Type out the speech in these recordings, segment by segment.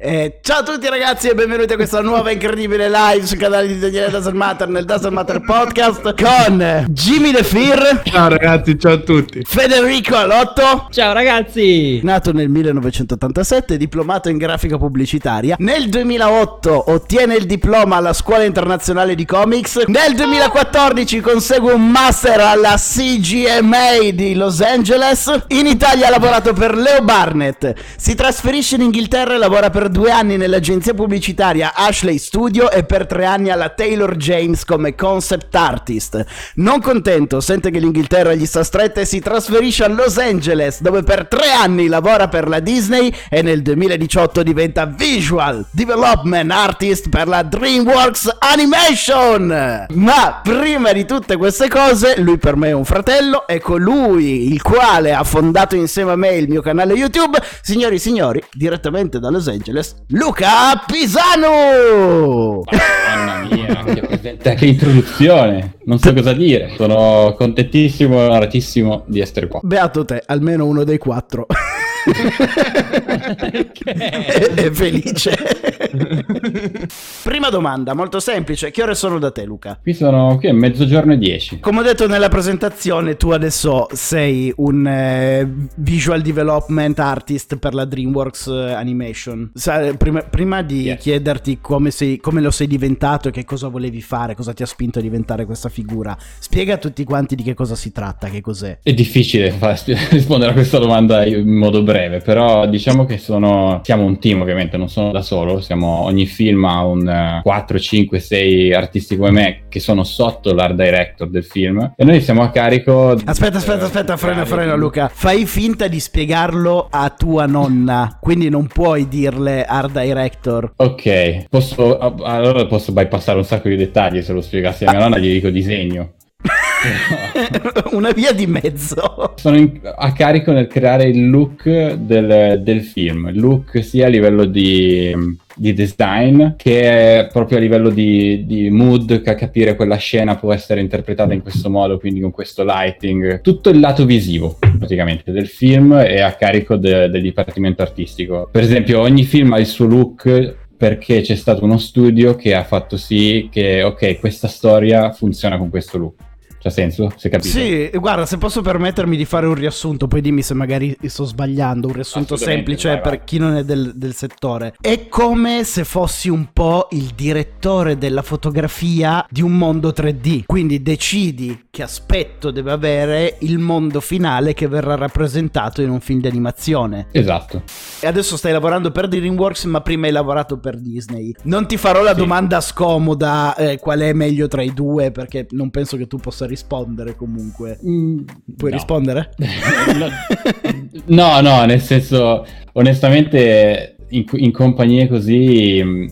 Eh, ciao a tutti ragazzi e benvenuti a questa nuova incredibile live sul canale di Daniele Dazzle Matter nel Dazzle Matter Podcast con Jimmy De Fir. Ciao ragazzi, ciao a tutti. Federico Alotto. Ciao ragazzi. Nato nel 1987, diplomato in grafica pubblicitaria. Nel 2008 ottiene il diploma alla Scuola Internazionale di Comics. Nel 2014 consegue un master alla CGMA di Los Angeles. In Italia ha lavorato per Leo Barnett. Si trasferisce in Inghilterra e lavora per due anni nell'agenzia pubblicitaria Ashley Studio e per tre anni alla Taylor James come concept artist. Non contento, sente che l'Inghilterra gli sta stretta e si trasferisce a Los Angeles, dove per tre anni lavora per la Disney e nel 2018 diventa visual development artist per la DreamWorks Animation. Ma prima di tutte queste cose, lui per me è un fratello, è colui il quale ha fondato insieme a me il mio canale YouTube. Signori e signori, direttamente da Los Angeles Luca Pisano! Mamma mia, che, che introduzione! Non so cosa dire. Sono contentissimo e onoratissimo di essere qua. Beato te, almeno uno dei quattro. è felice. Prima domanda, molto semplice. Che ore sono da te, Luca? Qui sono qui è mezzogiorno e dieci. Come ho detto nella presentazione, tu adesso sei un eh, visual development artist per la DreamWorks eh, Animation. Sa, prima, prima, di yes. chiederti come, sei, come lo sei diventato e che cosa volevi fare, cosa ti ha spinto a diventare questa figura, spiega a tutti quanti di che cosa si tratta, che cos'è. È difficile far, rispondere a questa domanda in modo breve, però diciamo che sono, siamo un team ovviamente, non sono da solo, siamo, ogni film ha un 4, 5, 6 artisti come me che sono sotto l'art director del film e noi siamo a carico... Aspetta, aspetta, aspetta, frena, frena Luca, fai finta di spiegarlo a tua nonna, quindi non puoi dirle art director. Ok, posso, allora posso bypassare un sacco di dettagli se lo spiegassi a mia nonna, gli dico disegno. una via di mezzo. Sono in, a carico nel creare il look del, del film, il look sia a livello di, di, design che proprio a livello di, di mood, che a capire quella scena può essere interpretata in questo modo, quindi con questo lighting. Tutto il lato visivo praticamente del film è a carico de, del dipartimento artistico. Per esempio ogni film ha il suo look perché c'è stato uno studio che ha fatto sì che ok questa storia funziona con questo look C'ha senso? Si è capito? Sì, guarda, se posso permettermi di fare un riassunto, poi dimmi se magari sto sbagliando, un riassunto semplice vai, vai. per chi non è del, del, settore. È come se fossi un po' il direttore della fotografia di un mondo 3D, quindi decidi che aspetto deve avere il mondo finale che verrà rappresentato in un film di animazione. Esatto. E adesso stai lavorando per DreamWorks, ma prima hai lavorato per Disney. Non ti farò la sì. domanda scomoda eh, qual è meglio tra i due, perché non penso che tu possa rispondere comunque. Mm, Puoi no. rispondere? no, no, nel senso, onestamente, in, in compagnie così mm,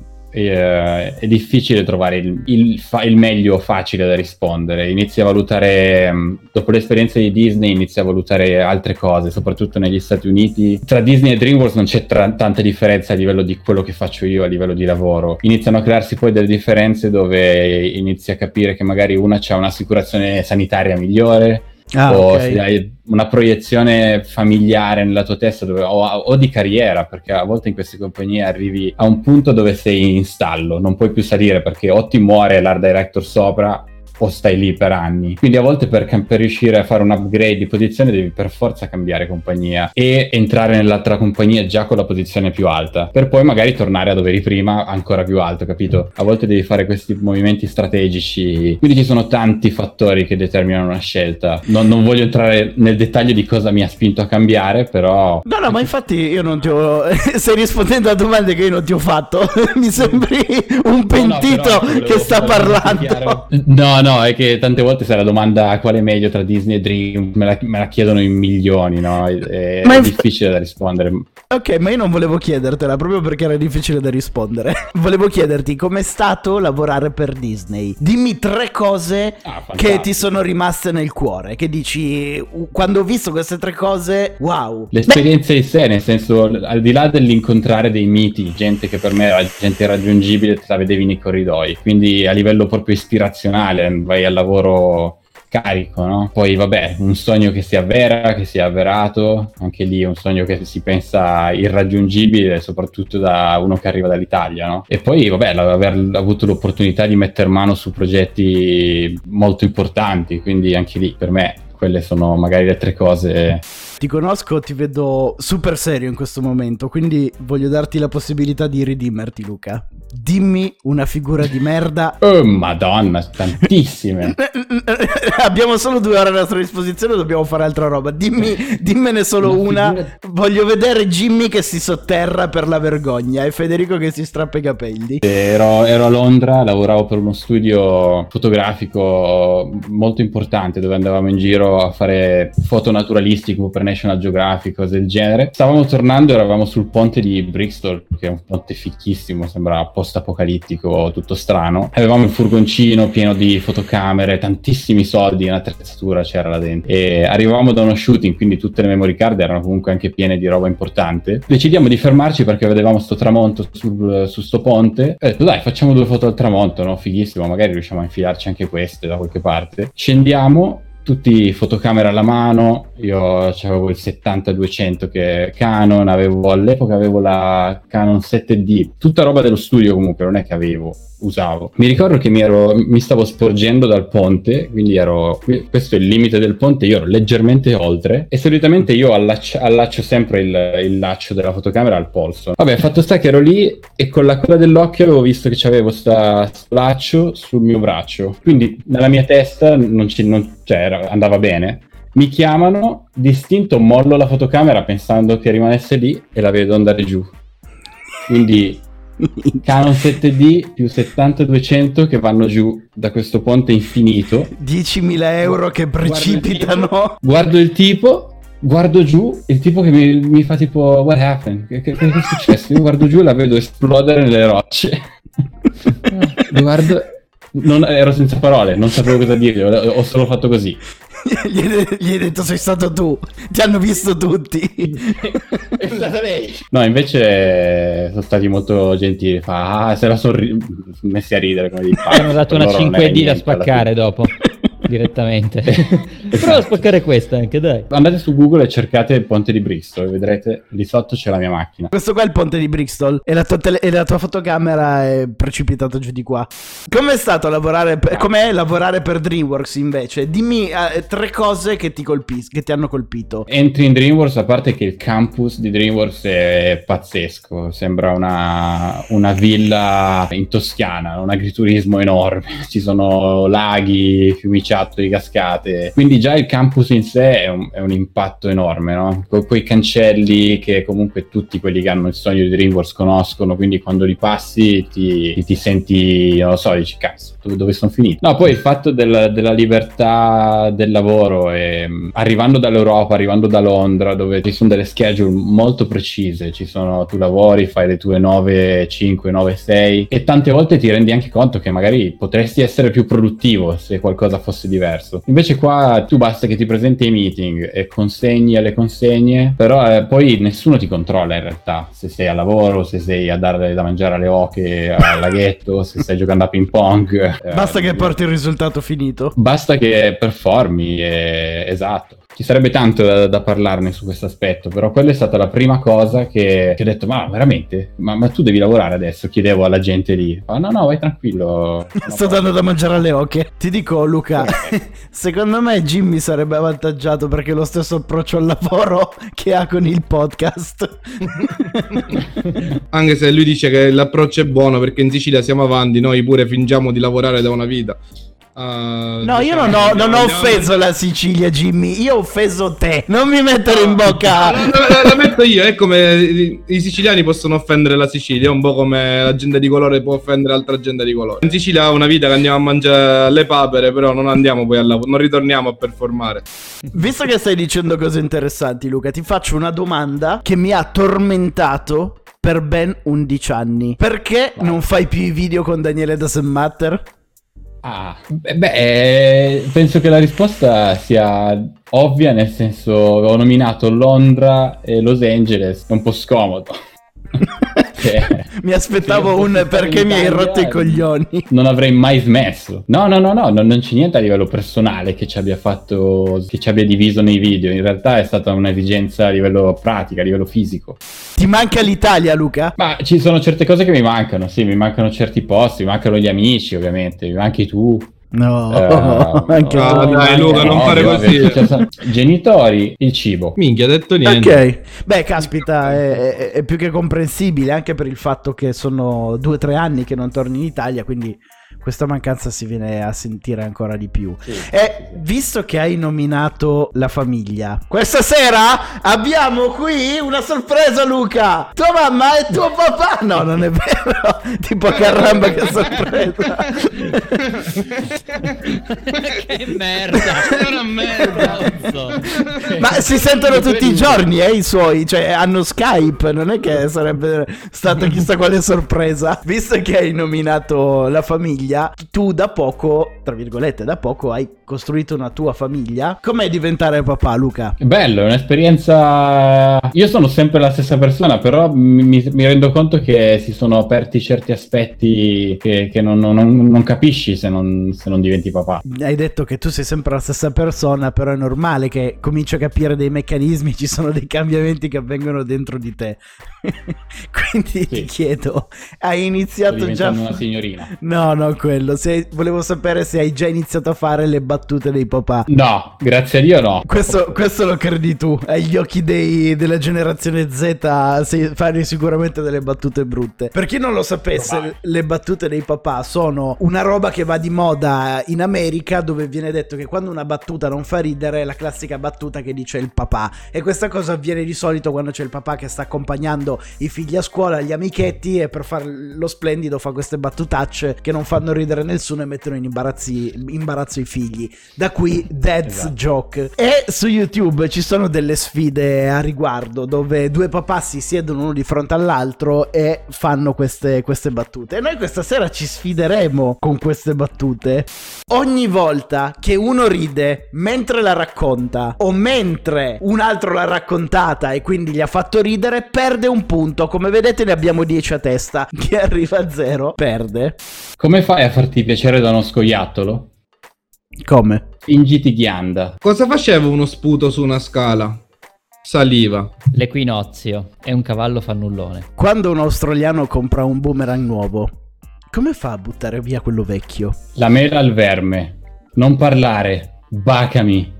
eh, è difficile trovare il, il, fa- il, meglio facile da rispondere. Inizi a valutare, mm, dopo l'esperienza di Disney, inizi a valutare altre cose, soprattutto negli Stati Uniti. Tra Disney e DreamWorks non c'è tra- tanta differenza a livello di quello che faccio io, a livello di lavoro. Iniziano a crearsi poi delle differenze dove inizi a capire che magari una ha un'assicurazione sanitaria migliore Ah, o okay. se hai una proiezione familiare nella tua testa dove, o, o, di carriera, perché a volte in queste compagnie arrivi a un punto dove sei in stallo, non puoi più salire perché o ti muore l'art director sopra o stai lì per anni. Quindi a volte per, per, riuscire a fare un upgrade di posizione devi per forza cambiare compagnia e entrare nell'altra compagnia già con la posizione più alta, per poi magari tornare a dove eri prima ancora più alto, capito? A volte devi fare questi movimenti strategici, quindi ci sono tanti fattori che determinano una scelta. Non, non voglio entrare nel dettaglio di cosa mi ha spinto a cambiare, però... No, no, ma infatti io non ti ho... Stai rispondendo a domande che io non ti ho fatto. mi sembri un pentito no, no, che sta parlando. No, no, è che tante volte se la domanda qual è meglio tra Disney e Dream me la, me la chiedono in milioni, no? È, è difficile da rispondere. Ok, ma io non volevo chiedertela proprio perché era difficile da rispondere. volevo chiederti com'è stato lavorare per Disney. Dimmi tre cose ah, che ti sono rimaste nel cuore. Che dici, quando ho visto queste tre cose, wow. L'esperienza Beh. in sé, nel senso, al di là dell'incontrare dei miti, gente che per me era gente irraggiungibile, te la vedevi nei corridoi. Quindi a livello proprio ispirazionale vai al lavoro carico, no? Poi vabbè, un sogno che si avvera, che si è avverato, anche lì un sogno che si pensa irraggiungibile, soprattutto da uno che arriva dall'Italia, no? E poi vabbè, aver avuto l'opportunità di mettere mano su progetti molto importanti, quindi anche lì per me quelle sono magari le tre cose ti conosco, ti vedo super serio in questo momento, quindi voglio darti la possibilità di ridimerti, Luca. Dimmi una figura di merda. Oh, madonna, tantissime. Abbiamo solo due ore a nostra disposizione, dobbiamo fare altra roba. Dimmi, dimmene solo una. una. Voglio vedere Jimmy che si sotterra per la vergogna e Federico che si strappa i capelli. Ero, ero a Londra, lavoravo per uno studio fotografico molto importante dove andavamo in giro a fare foto naturalistiche per National Geographic, cose del genere. Stavamo tornando, eravamo sul ponte di Bristol, che è un ponte fichissimo, sembra post-apocalittico, tutto strano. Avevamo il furgoncino pieno di fotocamere, tantissimi soldi, un'attrezzatura c'era là dentro. E arrivavamo da uno shooting, quindi tutte le memory card erano comunque anche piene di roba importante. Decidiamo di fermarci perché vedevamo sto tramonto sul, su sto ponte. E ho detto, dai, facciamo due foto al tramonto, no? Fighissimo, magari riusciamo a infilarci anche queste da qualche parte. Scendiamo tutti fotocamera alla mano, io avevo il 70-200 che Canon, avevo, all'epoca avevo la Canon 7D, tutta roba dello studio comunque, non è che avevo usavo. Mi ricordo che mi, ero, mi stavo sporgendo dal ponte, quindi ero, questo è il limite del ponte, io ero leggermente oltre e solitamente io allaccio, allaccio sempre il, il, laccio della fotocamera al polso. Vabbè, fatto sta che ero lì e con la coda dell'occhio avevo visto che c'avevo questo laccio sul mio braccio, quindi nella mia testa non ci, non, cioè, era, andava bene. Mi chiamano, distinto mollo la fotocamera pensando che rimanesse lì e la vedo andare giù. Quindi Canon 7D più 70-200 che vanno giù da questo ponte infinito. 10.000 euro che precipitano. Guardo il tipo, guardo, il tipo, guardo giù, il tipo che mi, mi fa tipo What happened? Che, che, che, è successo? Io guardo giù e la vedo esplodere nelle rocce. guardo... Non, ero senza parole, non sapevo cosa dire, ho solo fatto così. gli, gli hai detto sei stato tu, ti hanno visto tutti. È stata lei. No, invece sono stati molto gentili. Fa, ah, se la sono ri- messi a ridere come di Hanno dato una 5D da spaccare dopo direttamente. Prova a spaccare questa anche, dai. Andate su Google e cercate il ponte di Bristol e vedrete lì sotto c'è la mia macchina. Questo qua è il ponte di Bristol e la tua, tele- e la tua fotocamera è precipitata giù di qua. Com'è stato lavorare per, com'è lavorare per DreamWorks invece? Dimmi uh, tre cose che ti, colpis- che ti hanno colpito. Entri in DreamWorks, a parte che il campus di DreamWorks è pazzesco, sembra una, una villa in Toscana, un agriturismo enorme, ci sono laghi, fiumiciati tracciato di cascate. Quindi già il campus in sé è un, è un impatto enorme, no? Con quei cancelli che comunque tutti quelli che hanno il sogno di DreamWorks conoscono, quindi quando li passi ti, ti senti, non lo so, dici cazzo, dove, sono finito? No, poi il fatto del, della libertà del lavoro e arrivando dall'Europa, arrivando da Londra, dove ci sono delle schedule molto precise, ci sono, tu lavori, fai le tue 9, 5, 9, 6 e tante volte ti rendi anche conto che magari potresti essere più produttivo se qualcosa fosse fosse diverso. Invece qua tu basta che ti presenti ai meeting e consegni alle consegne, però eh, poi nessuno ti controlla in realtà, se sei a lavoro, se sei a dare da mangiare alle oche al laghetto, se stai giocando a ping pong. Eh, basta che porti il risultato finito. Basta che performi, eh, esatto. Ci sarebbe tanto da, da, parlarne su questo aspetto, però quella è stata la prima cosa che, che ho detto, ma veramente? Ma, ma, tu devi lavorare adesso? Chiedevo alla gente lì. Ma no, no, vai tranquillo. Sto dando da mangiare alle oche. Ti dico, Luca, secondo me Jimmy sarebbe avvantaggiato perché lo stesso approccio al lavoro che ha con il podcast. Anche se lui dice che l'approccio è buono perché in Sicilia siamo avanti, noi pure fingiamo di lavorare da una vita. Uh, no, io non ho, non ho offeso la Sicilia, Jimmy. Io ho offeso te. Non mi mettere in bocca. La, la, la, metto io. È come i, siciliani possono offendere la Sicilia. È un po' come la gente di colore può offendere altra gente di colore. In Sicilia ha una vita che andiamo a mangiare le papere, però non andiamo poi al lavoro. Non ritorniamo a performare. Visto che stai dicendo cose interessanti, Luca, ti faccio una domanda che mi ha tormentato per ben 11 anni. Perché non fai più i video con Daniele Doesn't Matter? Ah, beh, eh, penso che la risposta sia ovvia, nel senso ho nominato Londra e Los Angeles, è un po' scomodo. che... mi aspettavo un perché mi hai rotto i coglioni. Non avrei mai smesso. No, no, no, no, non, non c'è niente a livello personale che ci abbia fatto, che ci abbia diviso nei video. In realtà è stata un'esigenza a livello pratica, a livello fisico. Ti manca l'Italia, Luca? Ma ci sono certe cose che mi mancano, sì, mi mancano certi posti, mi mancano gli amici, ovviamente, mi manchi tu. No, Eh, anche no, tu. dai, Luca, non No, fare così. cioè, genitori, il cibo. Minchia, ha detto niente. Ok, beh, caspita, è, è- è più che comprensibile anche per il fatto che sono due o tre anni che non torni in Italia, quindi questa mancanza si viene a sentire ancora di più. E visto che hai nominato la famiglia, questa sera abbiamo qui una sorpresa, Luca. Tua mamma e tuo papà. No, non è vero. tipo caramba, che sorpresa. che merda! È una merda. Ma si sentono tutti i giorni, eh, i suoi, cioè hanno Skype, non è che sarebbe stata chissà quale sorpresa. Visto che hai nominato la famiglia, tu da poco, tra virgolette, da poco hai costruito una tua famiglia. Com'è diventare papà, Luca? Bello, è un'esperienza. Io sono sempre la stessa persona, però mi, mi rendo conto che si sono aperti certi aspetti che, che non, non- non capisci se non, se non diventi papà. Hai detto che tu sei sempre la stessa persona, però è normale che cominci a capire dei meccanismi, ci sono dei cambiamenti che avvengono dentro di te. Quindi ti chiedo, hai iniziato già... una signorina. No, no, quello. Se... Volevo sapere se hai già iniziato a fare le battute dei papà. No, grazie a Dio no. Questo, questo lo credi tu. Agli occhi dei- della generazione Z si- fai sicuramente delle battute brutte. Per chi non lo sapesse, Probabile. le battute dei papà sono una roba che va di moda in America dove viene detto che quando una battuta non fa ridere è la classica battuta che dice il papà. E questa cosa avviene di solito quando c'è il papà che sta accompagnando i figli a scuola, gli amichetti e per fare lo splendido fa queste battutacce che non fanno ridere nessuno e mettono in imbarazzo i figli. Da qui Dad's Esatto. Joke. E su YouTube ci sono delle sfide a riguardo dove due papà si siedono uno di fronte all'altro e fanno queste, queste battute. E noi questa sera ci sfideremo con queste battute. Ogni volta che uno ride mentre la racconta o mentre un altro l'ha raccontata e quindi gli ha fatto ridere, perde un punto. Come vedete ne abbiamo 10 a testa. Chi arriva a 0 perde. Come fai a farti piacere da uno scoiattolo? Come? Fingiti ghianda. Cosa faceva uno sputo su una scala? Saliva. L'equinozio è un cavallo fannullone. Quando un australiano compra un boomerang nuovo, come fa a buttare via quello vecchio? La mela al verme. Non parlare. Bacami.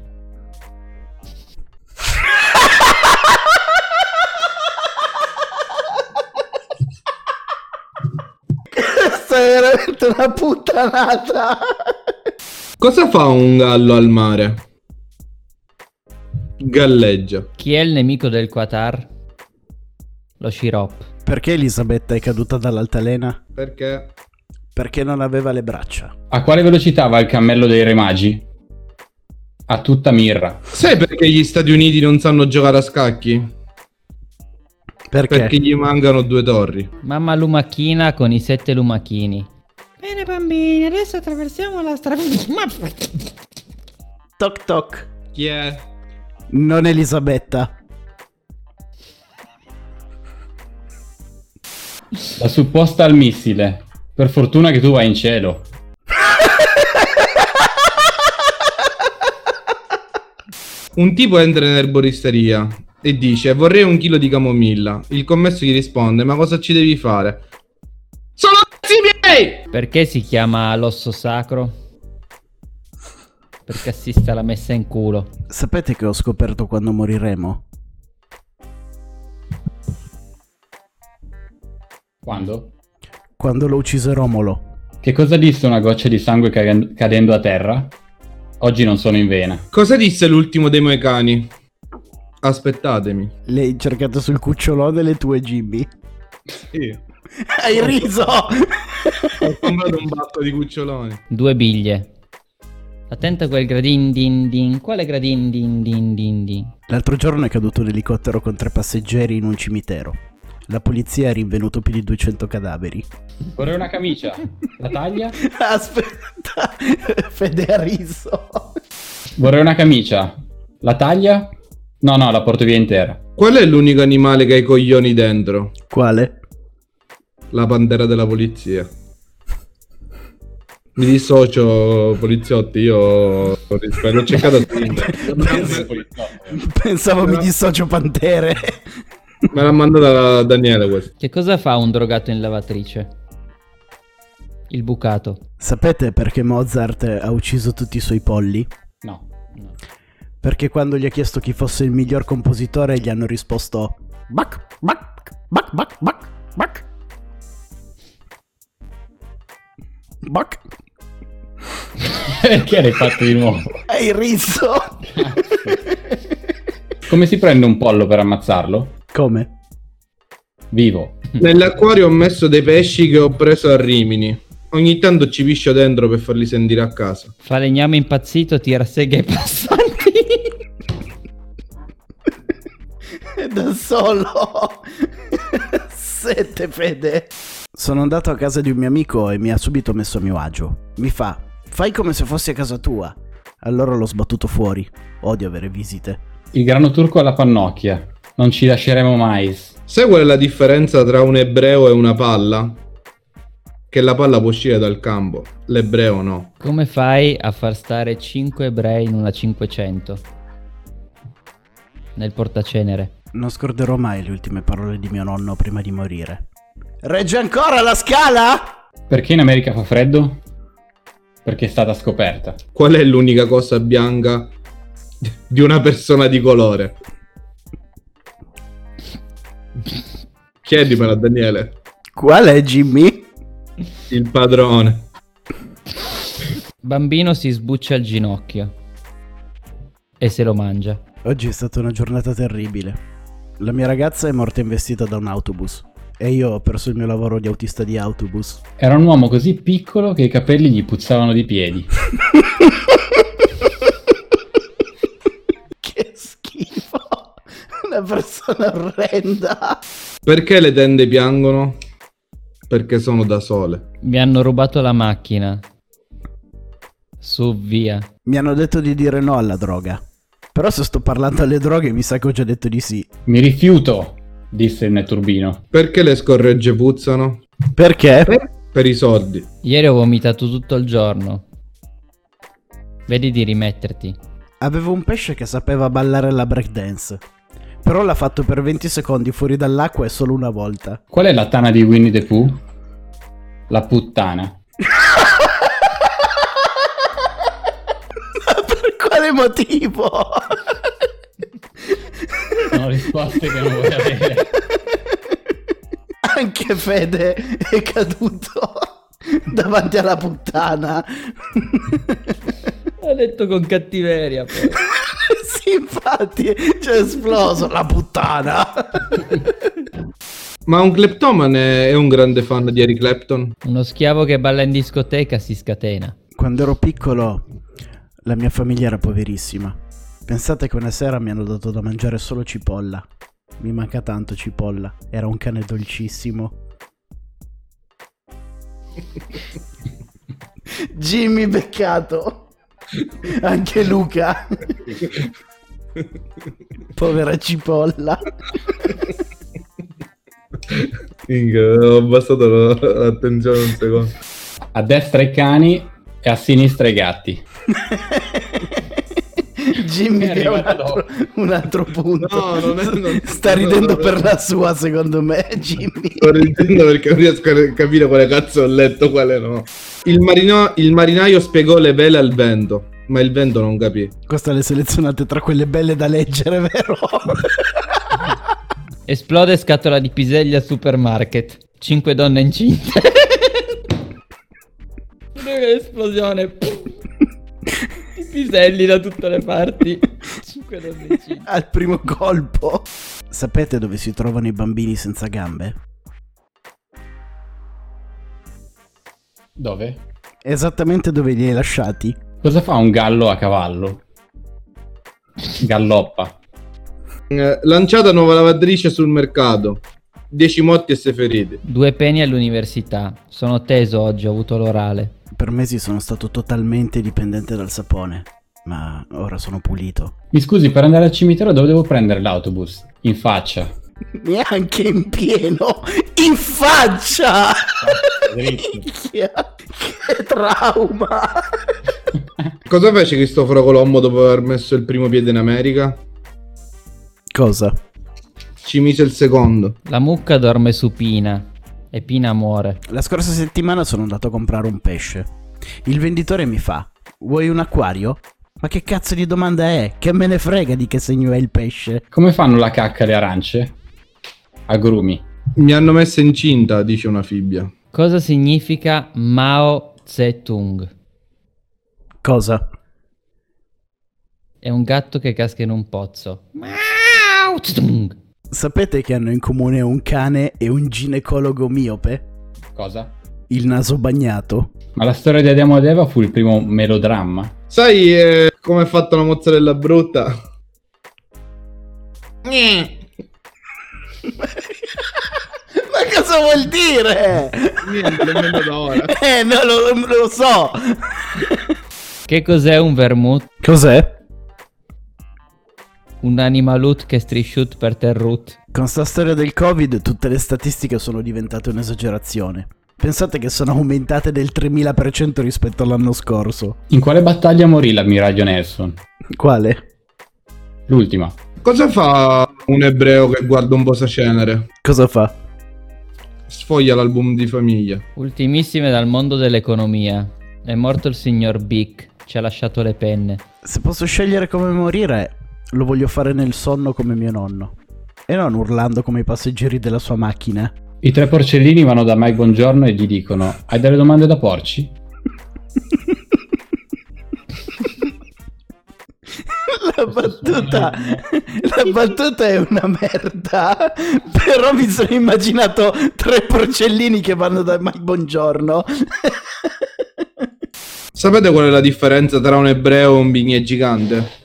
Questa è veramente una puttanata. Cosa fa un gallo al mare? Galleggia. Chi è il nemico del Qatar? Lo Shirop. Perché Elisabetta è caduta dall'altalena? Perché? Perché non aveva le braccia. A quale velocità va il cammello dei re magi? A tutta mirra. Sai perché gli Stati Uniti non sanno giocare a scacchi? Perché? Perché gli mancano due torri. Mamma lumachina con i sette lumachini. Bene bambini, adesso attraversiamo la strada. Toc toc. Chi è? Non Elisabetta. La supposta al missile. Per fortuna che tu vai in cielo. Un tipo entra in erboristeria e dice vorrei un chilo di camomilla. Il commesso gli risponde ma cosa ci devi fare? Sono cazzi miei! Perché si chiama l'osso sacro? Perché assiste alla messa in culo. Sapete che ho scoperto quando moriremo? Quando? Quando l'ho ucciso Romolo. Che cosa disse una goccia di sangue ca- cadendo a terra? Oggi non sono in vena. Cosa disse l'ultimo dei moicani? Aspettatemi. L'hai cercato sul cucciolò delle tue Jimmy. Sì. Hai riso! Ho comprato un bacco di cuccioloni. Due biglie. Attento a quel gradin din din. Quale gradin din din din din? L'altro giorno è caduto un elicottero con tre passeggeri in un cimitero. La polizia ha rinvenuto più di 200 cadaveri. Vorrei una camicia. La taglia? Aspetta, Fede ha riso. Vorrei una camicia. La taglia? No, no, la porto via intera. Qual è l'unico animale che ha i coglioni dentro? Quale? La pantera della polizia. Mi dissocio, poliziotti, io ho l'ho cercato su internet. Pensavo mi dissocio pantere. Me l'ha mandata Daniele questo. Che cosa fa un drogato in lavatrice? Il bucato. Sapete perché Mozart ha ucciso tutti i suoi polli? No. No. Perché quando gli ha chiesto chi fosse il miglior compositore gli hanno risposto Bach, Bach, Bach, Bach, Bach, Bach. Bach. Perché l'hai fatto di nuovo? Hai riso? Come si prende un pollo per ammazzarlo? Come? Vivo. Nell'acquario ho messo dei pesci che ho preso a Rimini. Ogni tanto ci piscio dentro per farli sentire a casa. Falegname impazzito tira seghe ai passanti. Da solo. Sette fede. Sono andato a casa di un mio amico e mi ha subito messo a mio agio. Mi fa, fai come se fossi a casa tua. Allora l'ho sbattuto fuori. Odio avere visite. Il grano turco alla pannocchia. Non ci lasceremo mai. Sai qual è la differenza tra un ebreo e una palla? Che la palla può uscire dal campo, l'ebreo no. Come fai a far stare 5 ebrei in una 500? Nel portacenere. Non scorderò mai le ultime parole di mio nonno prima di morire. Regge ancora la scala? Perché in America fa freddo? Perché è stata scoperta. Qual è l'unica cosa bianca di una persona di colore? Chiedimela Daniele. Qual è Jimmy? Il padrone. Bambino si sbuccia il ginocchio. E se lo mangia. Oggi è stata una giornata terribile. La mia ragazza è morta investita da un autobus. E io ho perso il mio lavoro di autista di autobus. Era un uomo così piccolo che i capelli gli puzzavano di piedi. che schifo. Una persona orrenda. Perché le tende piangono? Perché sono da sole. Mi hanno rubato la macchina. Su, via. Mi hanno detto di dire no alla droga. Però se sto parlando alle droghe mi sa che ho già detto di sì. Mi rifiuto, disse il netturbino. Perché le scorregge puzzano? Perché? Per i soldi. Ieri ho vomitato tutto il giorno. Vedi di rimetterti. Avevo un pesce che sapeva ballare la breakdance. Però l'ha fatto per 20 secondi fuori dall'acqua e solo una volta. Qual è la tana di Winnie the Pooh? La puttana. Ma per quale motivo? Sono risposte che non vuoi avere. Anche Fede è caduto davanti alla puttana. L'ho detto con cattiveria. Poi. sì, infatti, c'è esploso la puttana. Ma un kleptomane è un grande fan di Eric Clapton? Uno schiavo che balla in discoteca si scatena. Quando ero piccolo, la mia famiglia era poverissima. Pensate che una sera mi hanno dato da mangiare solo cipolla. Mi manca tanto cipolla. Era un cane dolcissimo. Jimmy beccato. Anche Luca. Povera cipolla. Minchia, ho abbassato l'attenzione un secondo. A destra i cani e a sinistra i gatti. Jimmy È un altro, un altro punto. No, non è- non- Sta no, ridendo no, per la sua, secondo me, Jimmy. Sto ridendo perché non riesco a capire quale cazzo ho letto, quale no. Il, marino- il marinaio spiegò le vele al vento, ma il vento non capì. Queste le selezionate tra quelle belle da leggere, vero? Esplode scatola di piselli al supermarket. Cinque donne incinte. Esplosione. I piselli da tutte le parti. Cinque donne incinte. Al primo colpo. Sapete dove si trovano i bambini senza gambe? Dove? Esattamente dove li hai lasciati. Cosa fa un gallo a cavallo? Galloppa. Eh, lanciata nuova lavatrice sul mercato. 10 morti e 6 feriti. Due peni all'università. Sono teso oggi, ho avuto l'orale. Per mesi sono stato totalmente dipendente dal sapone. Ma ora sono pulito. Mi scusi, per andare al cimitero dove devo prendere l'autobus? In faccia. Neanche in pieno, in faccia! che trauma! Cosa fece Cristoforo Colombo dopo aver messo il primo piede in America? Cosa? Ci mise il secondo. La mucca dorme su Pina e Pina muore. La scorsa settimana sono andato a comprare un pesce. Il venditore mi fa: Vuoi un acquario? Ma che cazzo di domanda è? Che me ne frega di che segno è il pesce? Come fanno la cacca le arance? Agrumi. Mi hanno messa incinta, dice una fibbia. Cosa significa Mao Zedong? Cosa? È un gatto che casca in un pozzo. Mao Zedong. Sapete che hanno in comune un cane e un ginecologo miope? Cosa? Il naso bagnato? Ma la storia di Adamo ed Eva fu il primo melodramma? Sai eh, come è fatta una mozzarella brutta? Ma cosa vuol dire? Niente, nemmeno da ora. Eh, no, lo, lo so. Che cos'è un vermouth? Cos'è? Un animalut che strisciut per terrut. Con sta storia del Covid tutte le statistiche sono diventate un'esagerazione. Pensate che sono aumentate del 3000% rispetto all'anno scorso. In quale battaglia morì l'ammiraglio Nelson? Quale? L'ultima. Cosa fa un ebreo che guarda un posacenere? Cosa fa? Sfoglia l'album di famiglia. Ultimissime dal mondo dell'economia. È morto il signor Bic. Ci ha lasciato le penne. Se posso scegliere come morire, lo voglio fare nel sonno come mio nonno. E non urlando come i passeggeri della sua macchina. I tre porcellini vanno da Mike Bongiorno e gli dicono: Hai delle domande da porci? La battuta, la battuta è una merda. Però mi sono immaginato tre porcellini che vanno da Mike Buongiorno. Sapete qual è la differenza tra un ebreo e un bignè gigante?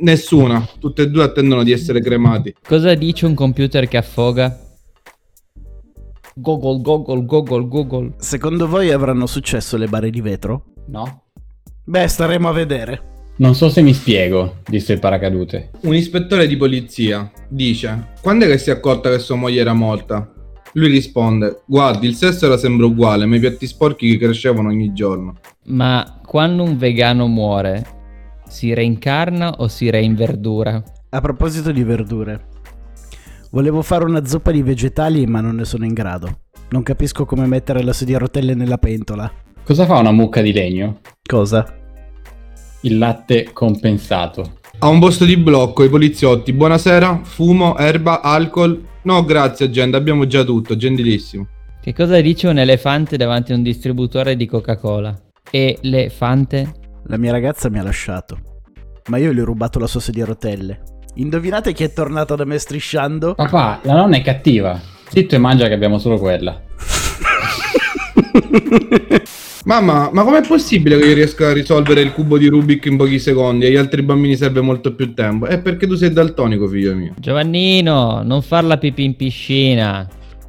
Nessuna. Tutte e due attendono di essere cremati. Cosa dice un computer che affoga? Google, Google, Google, Google. Secondo voi avranno successo le bare di vetro? No. Beh, staremo a vedere. Non so se mi spiego, disse il paracadute. Un ispettore di polizia dice: Quando è che si è accorta che sua moglie era morta? Lui risponde: Guardi, il sesso era sempre uguale, ma i piatti sporchi che crescevano ogni giorno. Ma quando un vegano muore, si reincarna o si reinverdura? A proposito di verdure, volevo fare una zuppa di vegetali, ma non ne sono in grado. Non capisco come mettere la sedia a rotelle nella pentola. Cosa fa una mucca di legno? Cosa? Il latte compensato. A un posto di blocco, i poliziotti: Buonasera, fumo, erba, alcol. No, grazie, agenda, abbiamo già tutto, gentilissimo. Che cosa dice un elefante davanti a un distributore di Coca-Cola? Elefante? La mia ragazza mi ha lasciato, ma io le ho rubato la sua sedia a rotelle. Indovinate chi è tornato da me strisciando? Papà, la nonna è cattiva. Zitto e mangia che abbiamo solo quella. Mamma, ma com'è possibile che io riesca a risolvere il cubo di Rubik in pochi secondi e agli altri bambini serve molto più tempo? È perché tu sei daltonico, figlio mio. Giovannino, non far la pipì in piscina.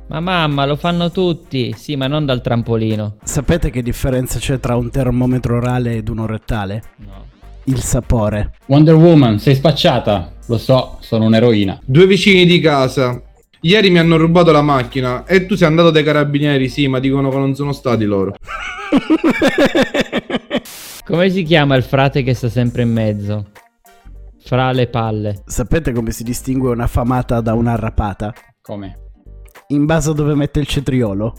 Ma mamma, lo fanno tutti. Sì, ma non dal trampolino. Sapete che differenza c'è tra un termometro orale ed uno rettale? No. Il sapore. Wonder Woman, sei spacciata. Lo so, sono un'eroina. Due vicini di casa. Ieri mi hanno rubato la macchina e tu sei andato dai carabinieri, sì, ma dicono che non sono stati loro. Come si chiama il frate che sta sempre in mezzo? Fra le palle. Sapete come si distingue una famata da una rapata? Come? In base a dove mette il cetriolo.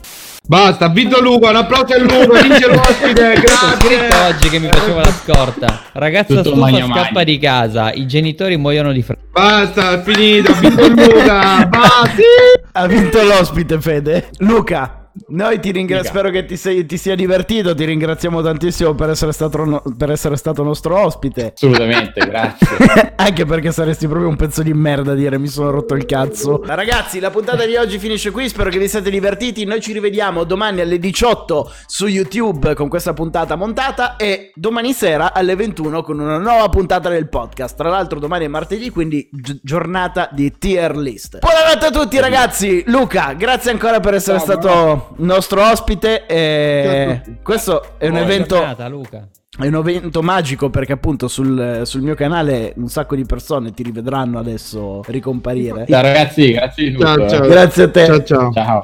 Basta, ha vinto Luca, un applauso a Luca, vince l'ospite, Ho scritto grazie. oggi che mi faceva la scorta. Ragazza Tutto stufa magna. scappa di casa. I genitori muoiono di freddo. Basta, è finito, ha vinto Luca, basta. Ha vinto l'ospite, Fede. Luca, noi ti ringraziamo. Spero che ti, sei- ti sia divertito. Ti ringraziamo tantissimo per essere stato, no- per essere stato nostro ospite. Assolutamente, grazie. Anche perché saresti proprio un pezzo di merda a dire mi sono rotto il cazzo. Ragazzi, la puntata di oggi finisce qui. Spero che vi siate divertiti. Noi ci rivediamo domani alle 18 su YouTube con questa puntata montata. E domani sera alle 21 con una nuova puntata del podcast. Tra l'altro, domani è martedì, quindi gi- giornata di tier list. Buonanotte a tutti, ragazzi. Luca, grazie ancora per essere Ciao, stato nostro, il nostro ospite. e a tutti. questo è un Buona evento. giornata, Luca. È un evento magico perché appunto sul, sul mio canale un sacco di persone ti rivedranno adesso ricomparire. Ciao ragazzi, grazie di tutto. Ciao, eh. ciao. Grazie a te. Ciao ciao. Ciao.